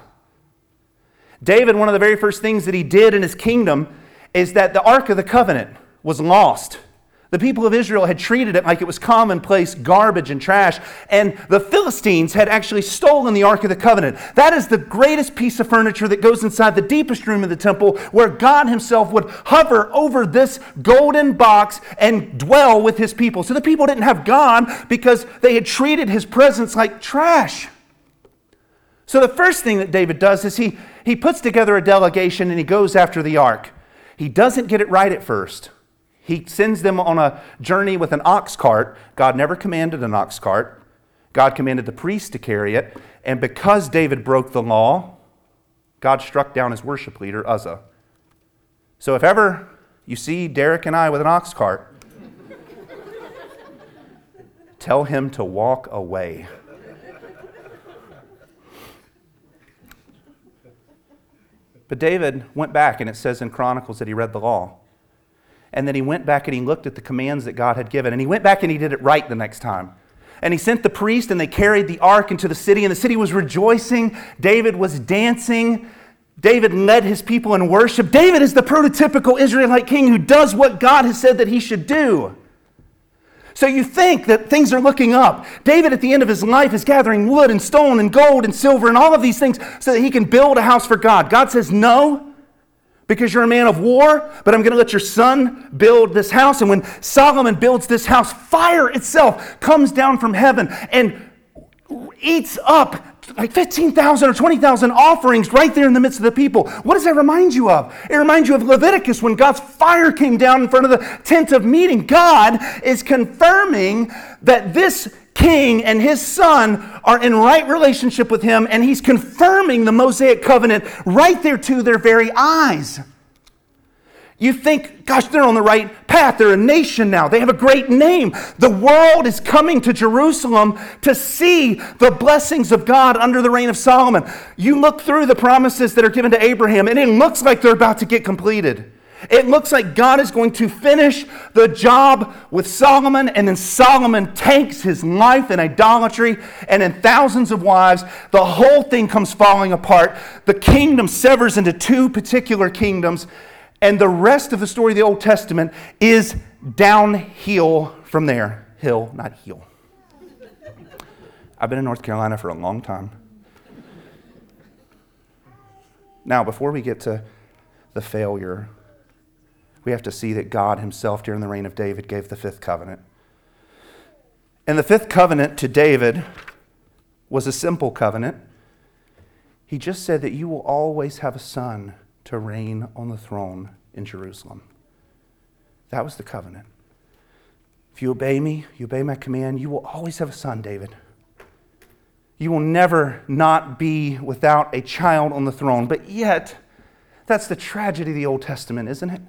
David, one of the very first things that he did in his kingdom is that the Ark of the Covenant was lost. The people of Israel had treated it like it was commonplace garbage and trash, and the Philistines had actually stolen the Ark of the Covenant. That is the greatest piece of furniture that goes inside the deepest room of the temple, where God Himself would hover over this golden box and dwell with His people. So the people didn't have God because they had treated His presence like trash. So the first thing that David does is he, he puts together a delegation and he goes after the ark. He doesn't get it right at first. He sends them on a journey with an ox cart. God never commanded an ox cart. God commanded the priest to carry it. And because David broke the law, God struck down his worship leader, Uzzah. So if ever you see Derek and I with an ox cart, tell him to walk away. But David went back, and it says in Chronicles that he read the law. And then he went back and he looked at the commands that God had given. And he went back and he did it right the next time. And he sent the priest, and they carried the ark into the city, and the city was rejoicing. David was dancing. David led his people in worship. David is the prototypical Israelite king who does what God has said that he should do. So you think that things are looking up. David, at the end of his life, is gathering wood and stone and gold and silver and all of these things so that he can build a house for God. God says, No because you're a man of war, but I'm going to let your son build this house. And when Solomon builds this house, fire itself comes down from heaven and eats up like 15,000 or 20,000 offerings right there in the midst of the people. What does that remind you of? It reminds you of Leviticus when God's fire came down in front of the tent of meeting. God is confirming that this king and his son are in right relationship with him, and he's confirming the Mosaic covenant right there to their very eyes. You think, gosh, they're on the right path. They're a nation now. They have a great name. The world is coming to Jerusalem to see the blessings of God under the reign of Solomon. You look through the promises that are given to Abraham, and it looks like they're about to get completed. It looks like God is going to finish the job with Solomon, and then Solomon takes his life in idolatry and in thousands of wives. The whole thing comes falling apart. The kingdom severs into two particular kingdoms, and the rest of the story of the Old Testament is downhill from there. Hill, not heel. I've been in North Carolina for a long time. Now, before we get to the failure we have to see that God Himself, during the reign of David, gave the fifth covenant. And the fifth covenant to David was a simple covenant. He just said that you will always have a son to reign on the throne in Jerusalem. That was the covenant. If you obey me, you obey my command, you will always have a son, David. You will never not be without a child on the throne. But yet, that's the tragedy of the Old Testament, isn't it?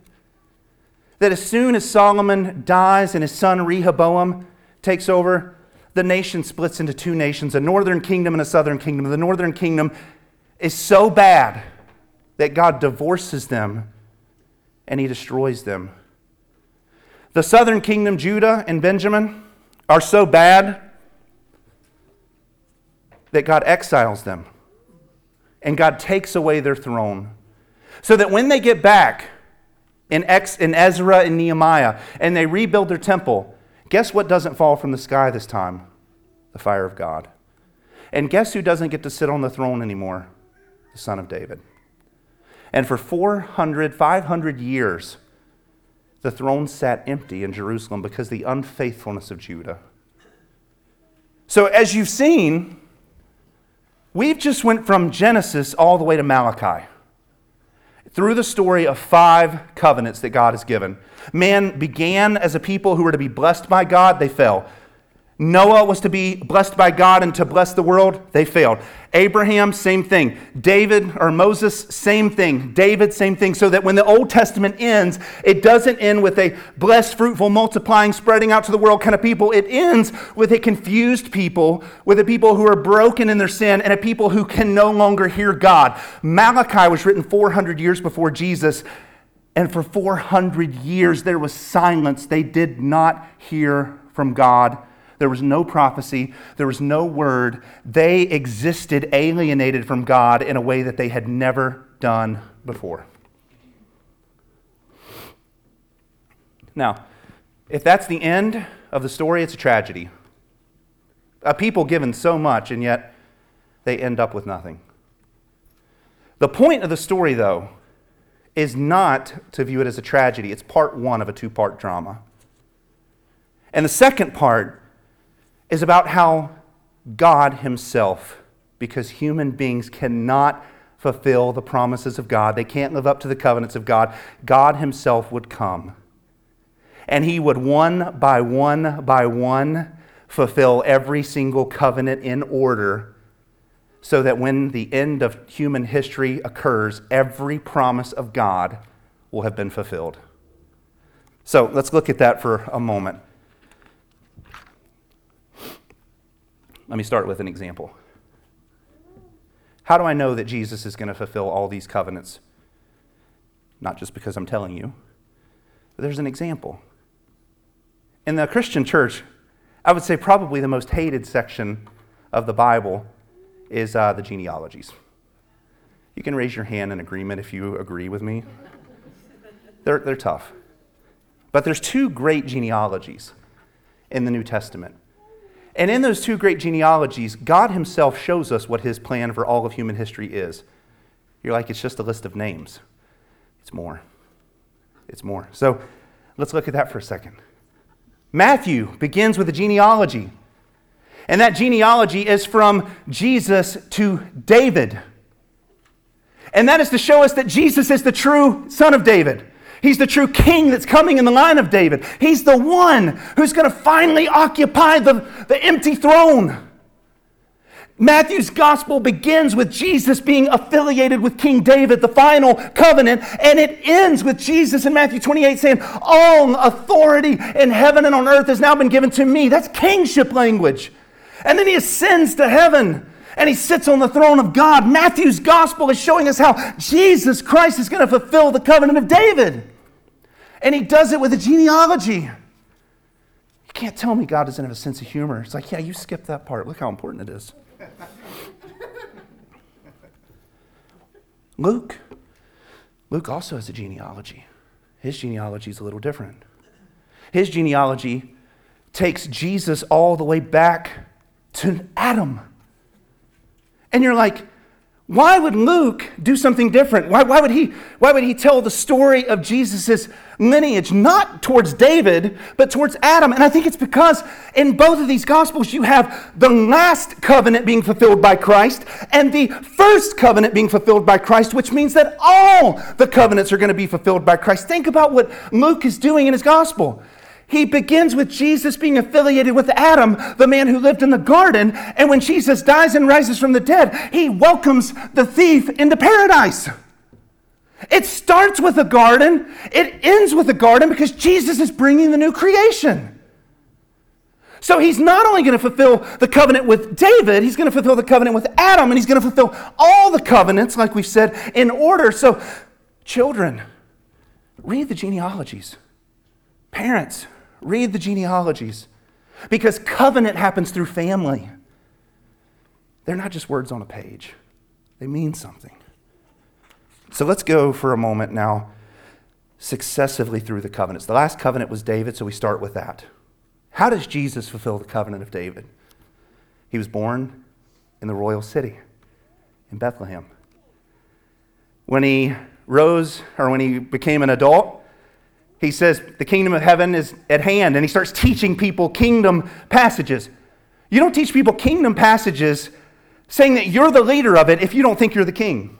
That as soon as Solomon dies and his son Rehoboam takes over, the nation splits into two nations a northern kingdom and a southern kingdom. The northern kingdom is so bad that God divorces them and he destroys them. The southern kingdom, Judah and Benjamin, are so bad that God exiles them and God takes away their throne. So that when they get back, in, Ex, in Ezra and Nehemiah, and they rebuild their temple. Guess what doesn't fall from the sky this time? The fire of God. And guess who doesn't get to sit on the throne anymore? The son of David. And for 400, 500 years, the throne sat empty in Jerusalem because the unfaithfulness of Judah. So as you've seen, we've just went from Genesis all the way to Malachi through the story of five covenants that God has given. Man began as a people who were to be blessed by God, they fell. Noah was to be blessed by God and to bless the world. They failed. Abraham, same thing. David or Moses, same thing. David, same thing. So that when the Old Testament ends, it doesn't end with a blessed, fruitful, multiplying, spreading out to the world kind of people. It ends with a confused people, with a people who are broken in their sin, and a people who can no longer hear God. Malachi was written 400 years before Jesus. And for 400 years, there was silence. They did not hear from God there was no prophecy. There was no word. They existed alienated from God in a way that they had never done before. Now, if that's the end of the story, it's a tragedy. A people given so much, and yet they end up with nothing. The point of the story, though, is not to view it as a tragedy. It's part one of a two part drama. And the second part is about how God Himself, because human beings cannot fulfill the promises of God, they can't live up to the covenants of God, God Himself would come. And He would one by one by one fulfill every single covenant in order so that when the end of human history occurs, every promise of God will have been fulfilled. So let's look at that for a moment. Let me start with an example. How do I know that Jesus is going to fulfill all these covenants? Not just because I'm telling you, but there's an example. In the Christian church, I would say probably the most hated section of the Bible is uh, the genealogies. You can raise your hand in agreement if you agree with me. They're, they're tough. But there's two great genealogies in the New Testament. And in those two great genealogies, God Himself shows us what His plan for all of human history is. You're like, it's just a list of names. It's more. It's more. So let's look at that for a second. Matthew begins with a genealogy. And that genealogy is from Jesus to David. And that is to show us that Jesus is the true son of David. He's the true king that's coming in the line of David. He's the one who's going to finally occupy the, the empty throne. Matthew's gospel begins with Jesus being affiliated with King David, the final covenant, and it ends with Jesus in Matthew 28 saying, All authority in heaven and on earth has now been given to me. That's kingship language. And then he ascends to heaven and he sits on the throne of God. Matthew's gospel is showing us how Jesus Christ is going to fulfill the covenant of David. And he does it with a genealogy. You can't tell me God doesn't have a sense of humor. It's like, yeah, you skipped that part. Look how important it is. Luke. Luke also has a genealogy. His genealogy is a little different. His genealogy takes Jesus all the way back to Adam. And you're like, why would Luke do something different? Why, why, would he, why would he tell the story of Jesus' lineage, not towards David, but towards Adam? And I think it's because in both of these Gospels, you have the last covenant being fulfilled by Christ and the first covenant being fulfilled by Christ, which means that all the covenants are going to be fulfilled by Christ. Think about what Luke is doing in his Gospel. He begins with Jesus being affiliated with Adam, the man who lived in the garden. And when Jesus dies and rises from the dead, he welcomes the thief into paradise. It starts with a garden, it ends with a garden because Jesus is bringing the new creation. So he's not only going to fulfill the covenant with David, he's going to fulfill the covenant with Adam, and he's going to fulfill all the covenants, like we've said, in order. So, children, read the genealogies. Parents, Read the genealogies because covenant happens through family. They're not just words on a page, they mean something. So let's go for a moment now successively through the covenants. The last covenant was David, so we start with that. How does Jesus fulfill the covenant of David? He was born in the royal city, in Bethlehem. When he rose, or when he became an adult, he says, The kingdom of heaven is at hand, and he starts teaching people kingdom passages. You don't teach people kingdom passages saying that you're the leader of it if you don't think you're the king.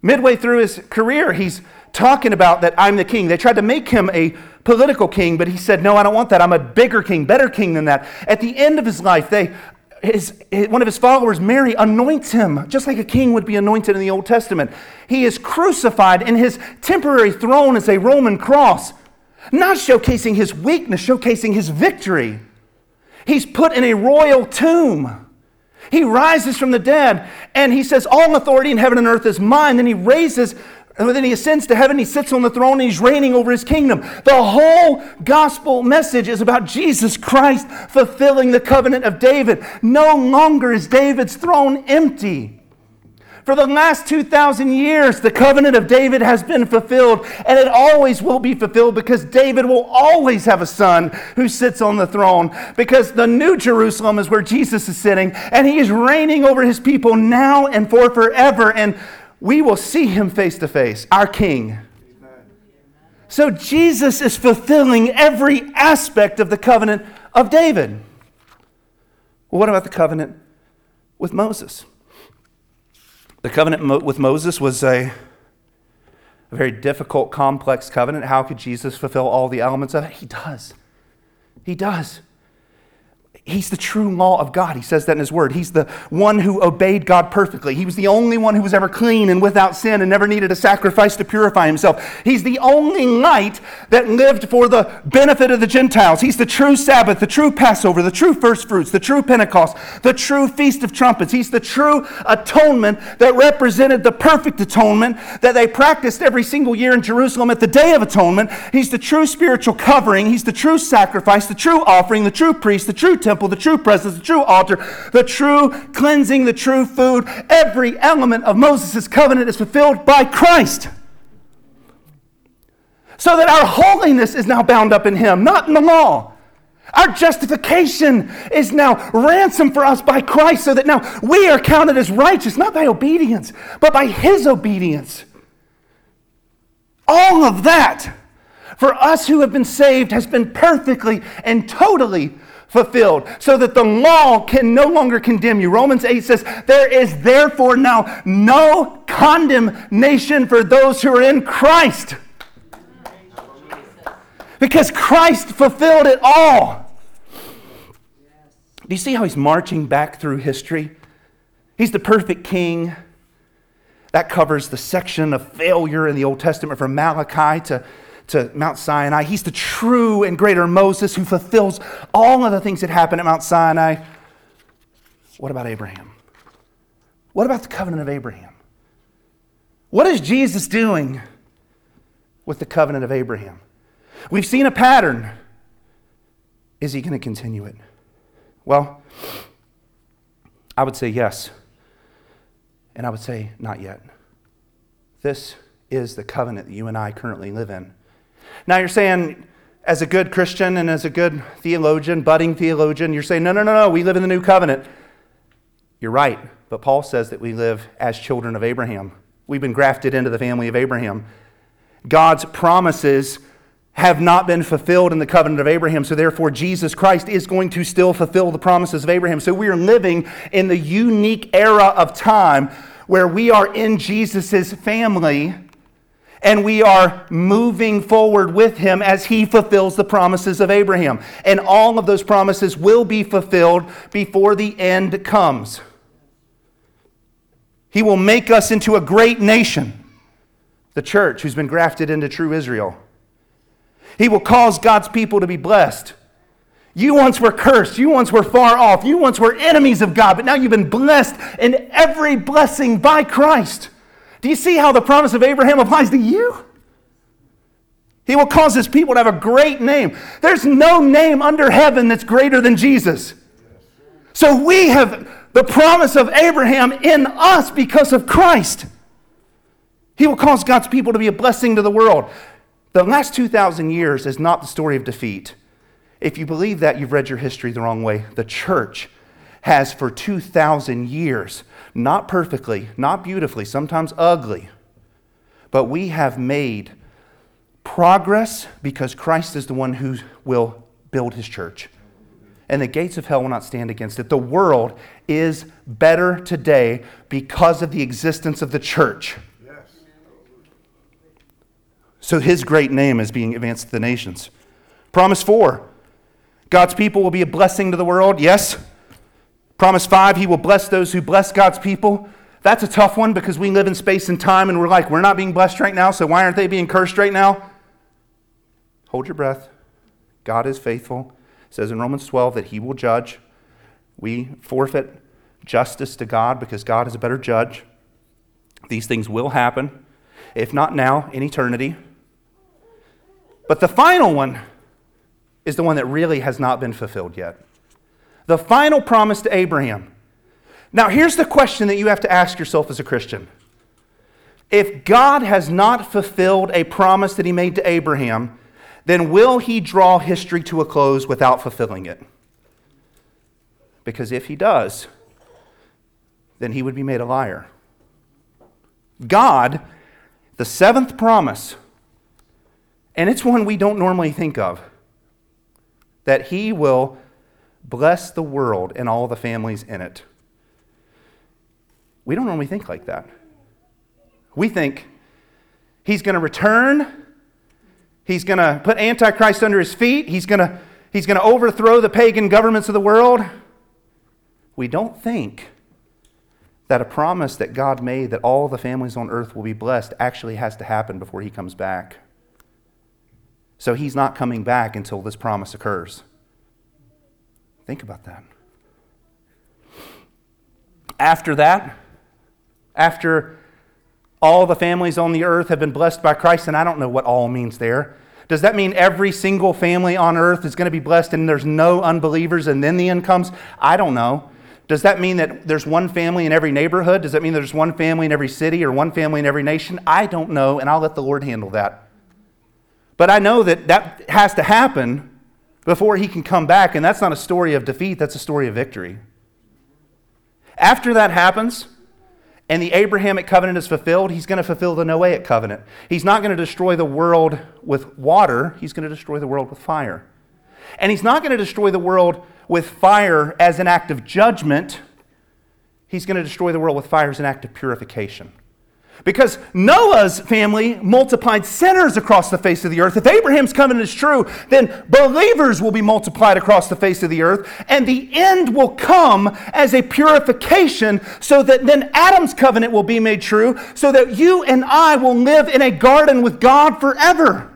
Midway through his career, he's talking about that I'm the king. They tried to make him a political king, but he said, No, I don't want that. I'm a bigger king, better king than that. At the end of his life, they, his, one of his followers, Mary, anoints him just like a king would be anointed in the Old Testament. He is crucified, and his temporary throne is a Roman cross, not showcasing his weakness, showcasing his victory. He's put in a royal tomb. He rises from the dead, and he says, All authority in heaven and earth is mine. Then he raises and then he ascends to heaven, he sits on the throne, and he's reigning over his kingdom. The whole gospel message is about Jesus Christ fulfilling the covenant of David. No longer is David's throne empty. For the last 2,000 years, the covenant of David has been fulfilled, and it always will be fulfilled because David will always have a son who sits on the throne. Because the new Jerusalem is where Jesus is sitting, and he is reigning over his people now and for forever. And we will see him face to face, our King. So Jesus is fulfilling every aspect of the covenant of David. Well, what about the covenant with Moses? The covenant with Moses was a, a very difficult, complex covenant. How could Jesus fulfill all the elements of it? He does. He does. He's the true law of God. He says that in his word. He's the one who obeyed God perfectly. He was the only one who was ever clean and without sin and never needed a sacrifice to purify himself. He's the only light that lived for the benefit of the Gentiles. He's the true Sabbath, the true Passover, the true first fruits, the true Pentecost, the true Feast of Trumpets. He's the true atonement that represented the perfect atonement that they practiced every single year in Jerusalem at the Day of Atonement. He's the true spiritual covering. He's the true sacrifice, the true offering, the true priest, the true temple temple, the true presence, the true altar, the true cleansing, the true food. Every element of Moses' covenant is fulfilled by Christ. So that our holiness is now bound up in Him, not in the law. Our justification is now ransomed for us by Christ, so that now we are counted as righteous, not by obedience, but by His obedience. All of that for us who have been saved has been perfectly and totally fulfilled so that the law can no longer condemn you. Romans 8 says, There is therefore now no condemnation for those who are in Christ. Because Christ fulfilled it all. Do you see how he's marching back through history? He's the perfect king. That covers the section of failure in the Old Testament from Malachi to to Mount Sinai. He's the true and greater Moses who fulfills all of the things that happened at Mount Sinai. What about Abraham? What about the covenant of Abraham? What is Jesus doing with the covenant of Abraham? We've seen a pattern. Is he going to continue it? Well, I would say yes. And I would say not yet. This is the covenant that you and I currently live in. Now you're saying, as a good Christian and as a good theologian, budding theologian, you're saying, no, no, no, no, we live in the new covenant. You're right, but Paul says that we live as children of Abraham. We've been grafted into the family of Abraham. God's promises have not been fulfilled in the covenant of Abraham, so therefore Jesus Christ is going to still fulfill the promises of Abraham. So we are living in the unique era of time where we are in Jesus' family and we are moving forward with him as he fulfills the promises of Abraham. And all of those promises will be fulfilled before the end comes. He will make us into a great nation, the church who's been grafted into true Israel. He will cause God's people to be blessed. You once were cursed. You once were far off. You once were enemies of God, but now you've been blessed in every blessing by Christ. Do you see how the promise of Abraham applies to you? He will cause his people to have a great name. There's no name under heaven that's greater than Jesus. So we have the promise of Abraham in us because of Christ. He will cause God's people to be a blessing to the world. The last 2,000 years is not the story of defeat. If you believe that, you've read your history the wrong way. The church has for 2,000 years, not perfectly, not beautifully, sometimes ugly, but we have made progress because Christ is the one who will build his church. And the gates of hell will not stand against it. The world is better today because of the existence of the church. So his great name is being advanced to the nations. Promise four God's people will be a blessing to the world. Yes. Promise five, he will bless those who bless God's people. That's a tough one because we live in space and time and we're like, we're not being blessed right now, so why aren't they being cursed right now? Hold your breath. God is faithful. It says in Romans 12 that he will judge. We forfeit justice to God because God is a better judge. These things will happen, if not now, in eternity. But the final one is the one that really has not been fulfilled yet. The final promise to Abraham. Now, here's the question that you have to ask yourself as a Christian. If God has not fulfilled a promise that he made to Abraham, then will he draw history to a close without fulfilling it? Because if he does, then he would be made a liar. God, the seventh promise, and it's one we don't normally think of that he will bless the world and all the families in it. We don't normally think like that. We think he's going to return, he's going to put Antichrist under his feet, he's going to, he's going to overthrow the pagan governments of the world. We don't think that a promise that God made that all the families on earth will be blessed actually has to happen before he comes back. So he's not coming back until this promise occurs. Think about that. After that, after all the families on the earth have been blessed by Christ, and I don't know what all means there. Does that mean every single family on earth is going to be blessed and there's no unbelievers and then the end comes? I don't know. Does that mean that there's one family in every neighborhood? Does that mean there's one family in every city or one family in every nation? I don't know, and I'll let the Lord handle that. But I know that that has to happen before he can come back, and that's not a story of defeat, that's a story of victory. After that happens, and the Abrahamic covenant is fulfilled, he's going to fulfill the Noahic covenant. He's not going to destroy the world with water, he's going to destroy the world with fire. And he's not going to destroy the world with fire as an act of judgment, he's going to destroy the world with fire as an act of purification. Because Noah's family multiplied sinners across the face of the earth. If Abraham's covenant is true, then believers will be multiplied across the face of the earth, and the end will come as a purification so that then Adam's covenant will be made true, so that you and I will live in a garden with God forever.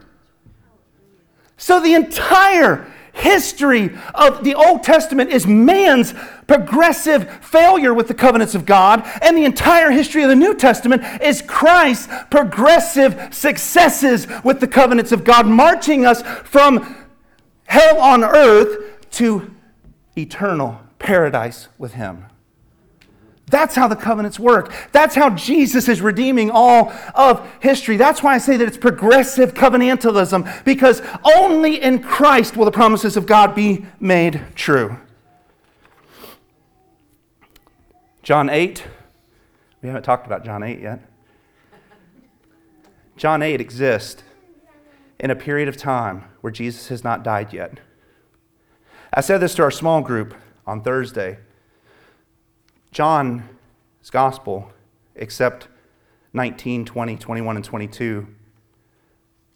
So the entire history of the Old Testament is man's progressive failure with the covenants of God, and the entire history of the New Testament is Christ's progressive successes with the covenants of God, marching us from hell on earth to eternal paradise with Him. That's how the covenants work. That's how Jesus is redeeming all of history. That's why I say that it's progressive covenantalism, because only in Christ will the promises of God be made true. John 8. We haven't talked about John 8 yet. John 8 exists in a period of time where Jesus has not died yet. I said this to our small group on Thursday. John's gospel, except 19, 20, 21, and 22,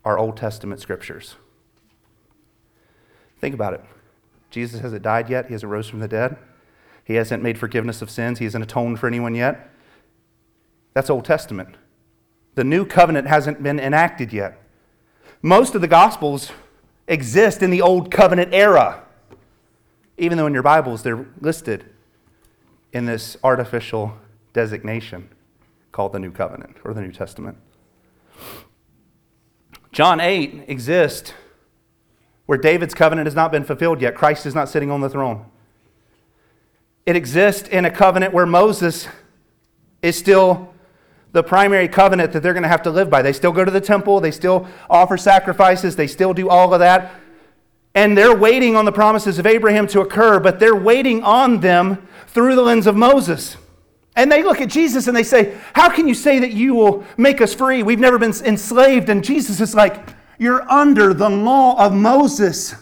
are Old Testament scriptures. Think about it. Jesus hasn't died yet, he hasn't rose from the dead, he hasn't made forgiveness of sins, he hasn't atoned for anyone yet. That's Old Testament. The new covenant hasn't been enacted yet. Most of the gospels exist in the Old Covenant era, even though in your Bibles they're listed in this artificial designation called the New Covenant or the New Testament. John 8 exists where David's covenant has not been fulfilled yet. Christ is not sitting on the throne. It exists in a covenant where Moses is still the primary covenant that they're going to have to live by. They still go to the temple, they still offer sacrifices, they still do all of that. And they're waiting on the promises of Abraham to occur, but they're waiting on them through the lens of Moses. And they look at Jesus and they say, How can you say that you will make us free? We've never been enslaved. And Jesus is like, You're under the law of Moses.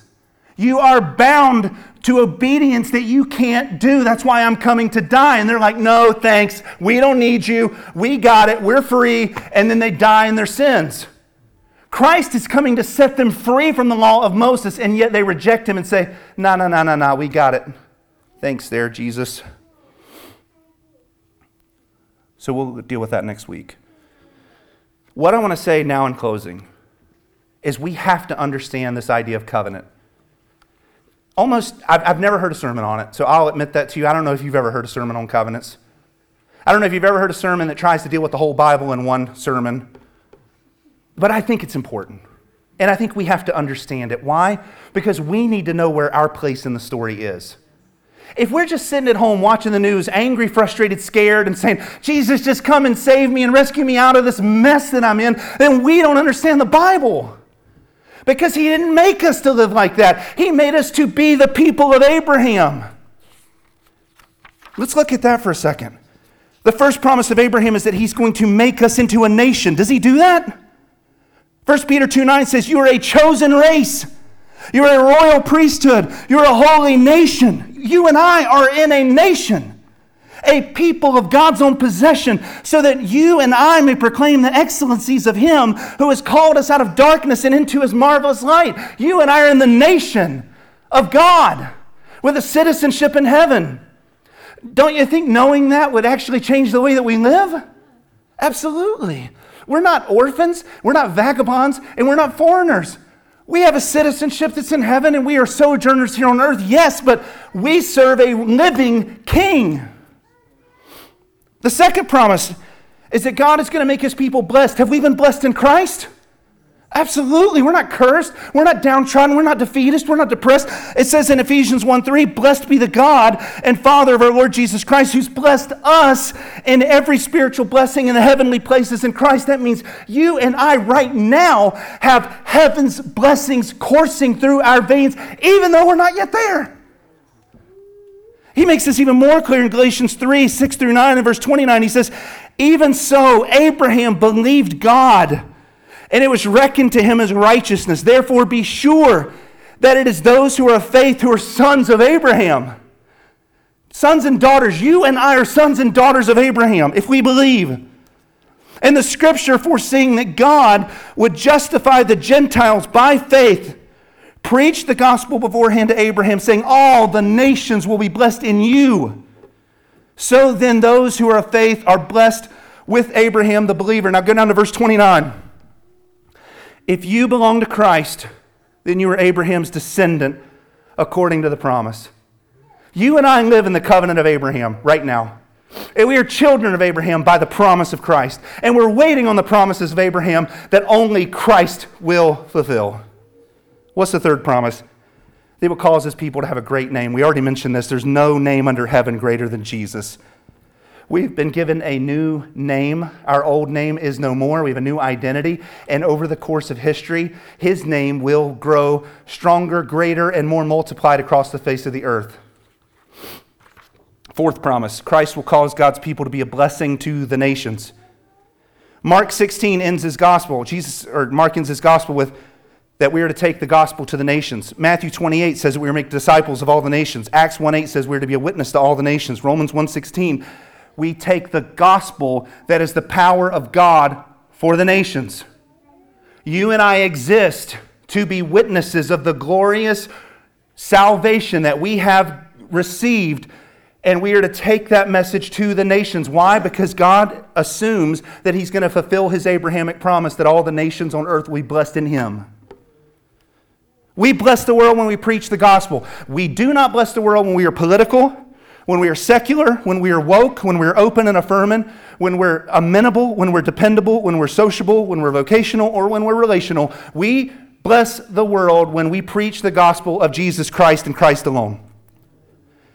You are bound to obedience that you can't do. That's why I'm coming to die. And they're like, No, thanks. We don't need you. We got it. We're free. And then they die in their sins. Christ is coming to set them free from the law of Moses, and yet they reject him and say, No, no, no, no, no, we got it. Thanks there, Jesus. So we'll deal with that next week. What I want to say now in closing is we have to understand this idea of covenant. Almost, I've, I've never heard a sermon on it, so I'll admit that to you. I don't know if you've ever heard a sermon on covenants. I don't know if you've ever heard a sermon that tries to deal with the whole Bible in one sermon, but I think it's important. And I think we have to understand it. Why? Because we need to know where our place in the story is. If we're just sitting at home watching the news, angry, frustrated, scared, and saying, Jesus, just come and save me and rescue me out of this mess that I'm in, then we don't understand the Bible. Because He didn't make us to live like that, He made us to be the people of Abraham. Let's look at that for a second. The first promise of Abraham is that He's going to make us into a nation. Does He do that? 1 Peter 2 9 says, You are a chosen race. You're a royal priesthood. You're a holy nation. You and I are in a nation, a people of God's own possession, so that you and I may proclaim the excellencies of Him who has called us out of darkness and into His marvelous light. You and I are in the nation of God with a citizenship in heaven. Don't you think knowing that would actually change the way that we live? Absolutely. We're not orphans, we're not vagabonds, and we're not foreigners. We have a citizenship that's in heaven and we are sojourners here on earth, yes, but we serve a living king. The second promise is that God is going to make his people blessed. Have we been blessed in Christ? Absolutely. We're not cursed. We're not downtrodden. We're not defeatist. We're not depressed. It says in Ephesians 1 3, Blessed be the God and Father of our Lord Jesus Christ, who's blessed us in every spiritual blessing in the heavenly places in Christ. That means you and I right now have heaven's blessings coursing through our veins, even though we're not yet there. He makes this even more clear in Galatians 3 6 through 9 and verse 29. He says, Even so, Abraham believed God and it was reckoned to him as righteousness. Therefore, be sure that it is those who are of faith who are sons of Abraham. Sons and daughters, you and I are sons and daughters of Abraham if we believe. And the scripture foreseeing that God would justify the Gentiles by faith preached the gospel beforehand to Abraham, saying, All the nations will be blessed in you. So then, those who are of faith are blessed with Abraham the believer. Now, go down to verse 29. If you belong to Christ, then you are Abraham's descendant according to the promise. You and I live in the covenant of Abraham right now. And we are children of Abraham by the promise of Christ. And we're waiting on the promises of Abraham that only Christ will fulfill. What's the third promise? They will cause his people to have a great name. We already mentioned this. There's no name under heaven greater than Jesus. We've been given a new name. Our old name is no more. We have a new identity. And over the course of history, his name will grow stronger, greater, and more multiplied across the face of the earth. Fourth promise Christ will cause God's people to be a blessing to the nations. Mark 16 ends his gospel. Jesus, or Mark ends his gospel with that we are to take the gospel to the nations. Matthew 28 says that we are to make disciples of all the nations. Acts 1 8 says we're to be a witness to all the nations. Romans 1 16 we take the gospel that is the power of God for the nations. You and I exist to be witnesses of the glorious salvation that we have received, and we are to take that message to the nations. Why? Because God assumes that He's going to fulfill His Abrahamic promise that all the nations on earth will be blessed in Him. We bless the world when we preach the gospel. We do not bless the world when we are political when we are secular, when we are woke, when we're open and affirming, when we're amenable, when we're dependable, when we're sociable, when we're vocational, or when we're relational, we bless the world when we preach the gospel of Jesus Christ and Christ alone.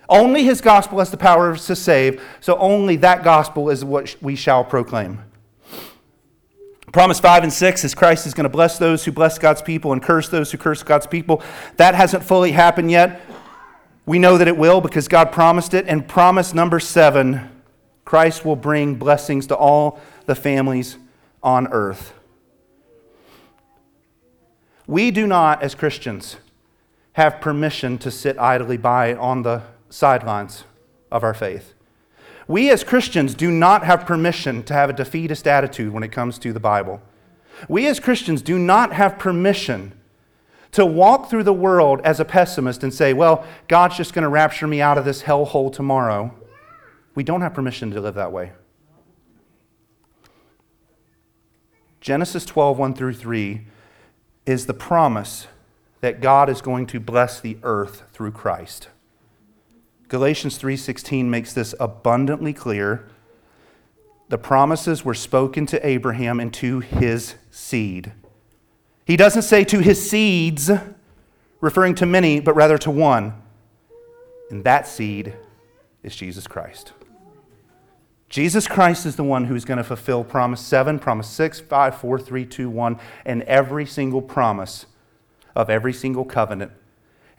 Only his gospel has the power to save, so only that gospel is what we shall proclaim. Promise 5 and 6 is Christ is going to bless those who bless God's people and curse those who curse God's people. That hasn't fully happened yet. We know that it will because God promised it. And promise number 7 Christ will bring blessings to all the families on earth. We do not, as Christians, have permission to sit idly by on the sidelines of our faith. We as Christians do not have permission to have a defeatist attitude when it comes to the Bible. We as Christians do not have permission to walk through the world as a pessimist and say, well, God's just going to rapture me out of this hellhole tomorrow. We don't have permission to live that way. Genesis 12, 1 through 3 is the promise that God is going to bless the earth through Christ. Galatians 3:16 makes this abundantly clear. The promises were spoken to Abraham and to his seed. He doesn't say to his seeds, referring to many, but rather to one. And that seed is Jesus Christ. Jesus Christ is the one who's going to fulfill promise 7, promise 6, 5, 4, 3, 2, 1, and every single promise of every single covenant.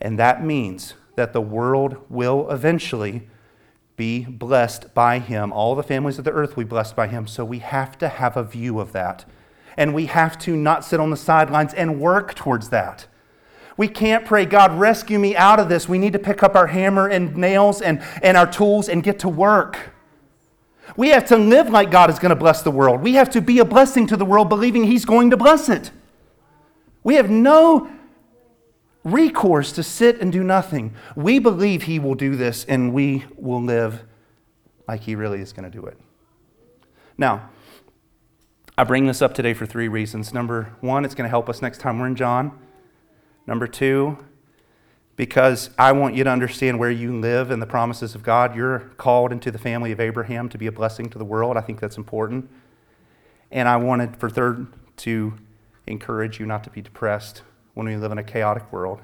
And that means that the world will eventually be blessed by him. All the families of the earth will be blessed by him. So we have to have a view of that. And we have to not sit on the sidelines and work towards that. We can't pray, God, rescue me out of this. We need to pick up our hammer and nails and, and our tools and get to work. We have to live like God is going to bless the world. We have to be a blessing to the world, believing He's going to bless it. We have no recourse to sit and do nothing. We believe He will do this and we will live like He really is going to do it. Now, I bring this up today for three reasons. Number one, it's going to help us next time we're in John. Number two, because I want you to understand where you live and the promises of God. You're called into the family of Abraham to be a blessing to the world. I think that's important. And I wanted, for third, to encourage you not to be depressed when we live in a chaotic world.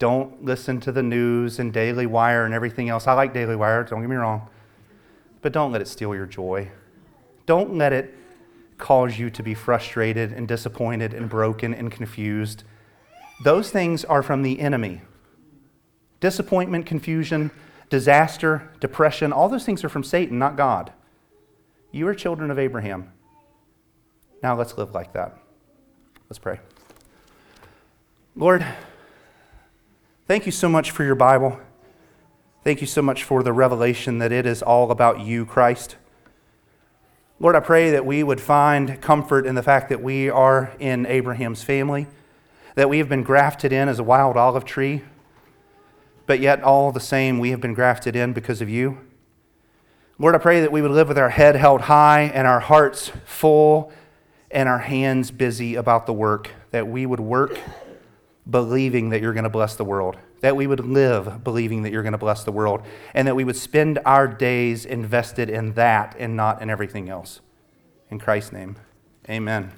Don't listen to the news and Daily Wire and everything else. I like Daily Wire, don't get me wrong. But don't let it steal your joy. Don't let it cause you to be frustrated and disappointed and broken and confused. Those things are from the enemy. Disappointment, confusion, disaster, depression, all those things are from Satan, not God. You are children of Abraham. Now let's live like that. Let's pray. Lord, thank you so much for your Bible. Thank you so much for the revelation that it is all about you, Christ. Lord, I pray that we would find comfort in the fact that we are in Abraham's family, that we have been grafted in as a wild olive tree, but yet all the same, we have been grafted in because of you. Lord, I pray that we would live with our head held high and our hearts full and our hands busy about the work, that we would work believing that you're going to bless the world, that we would live believing that you're going to bless the world, and that we would spend our days invested in that and not in everything else. In Christ's name, amen.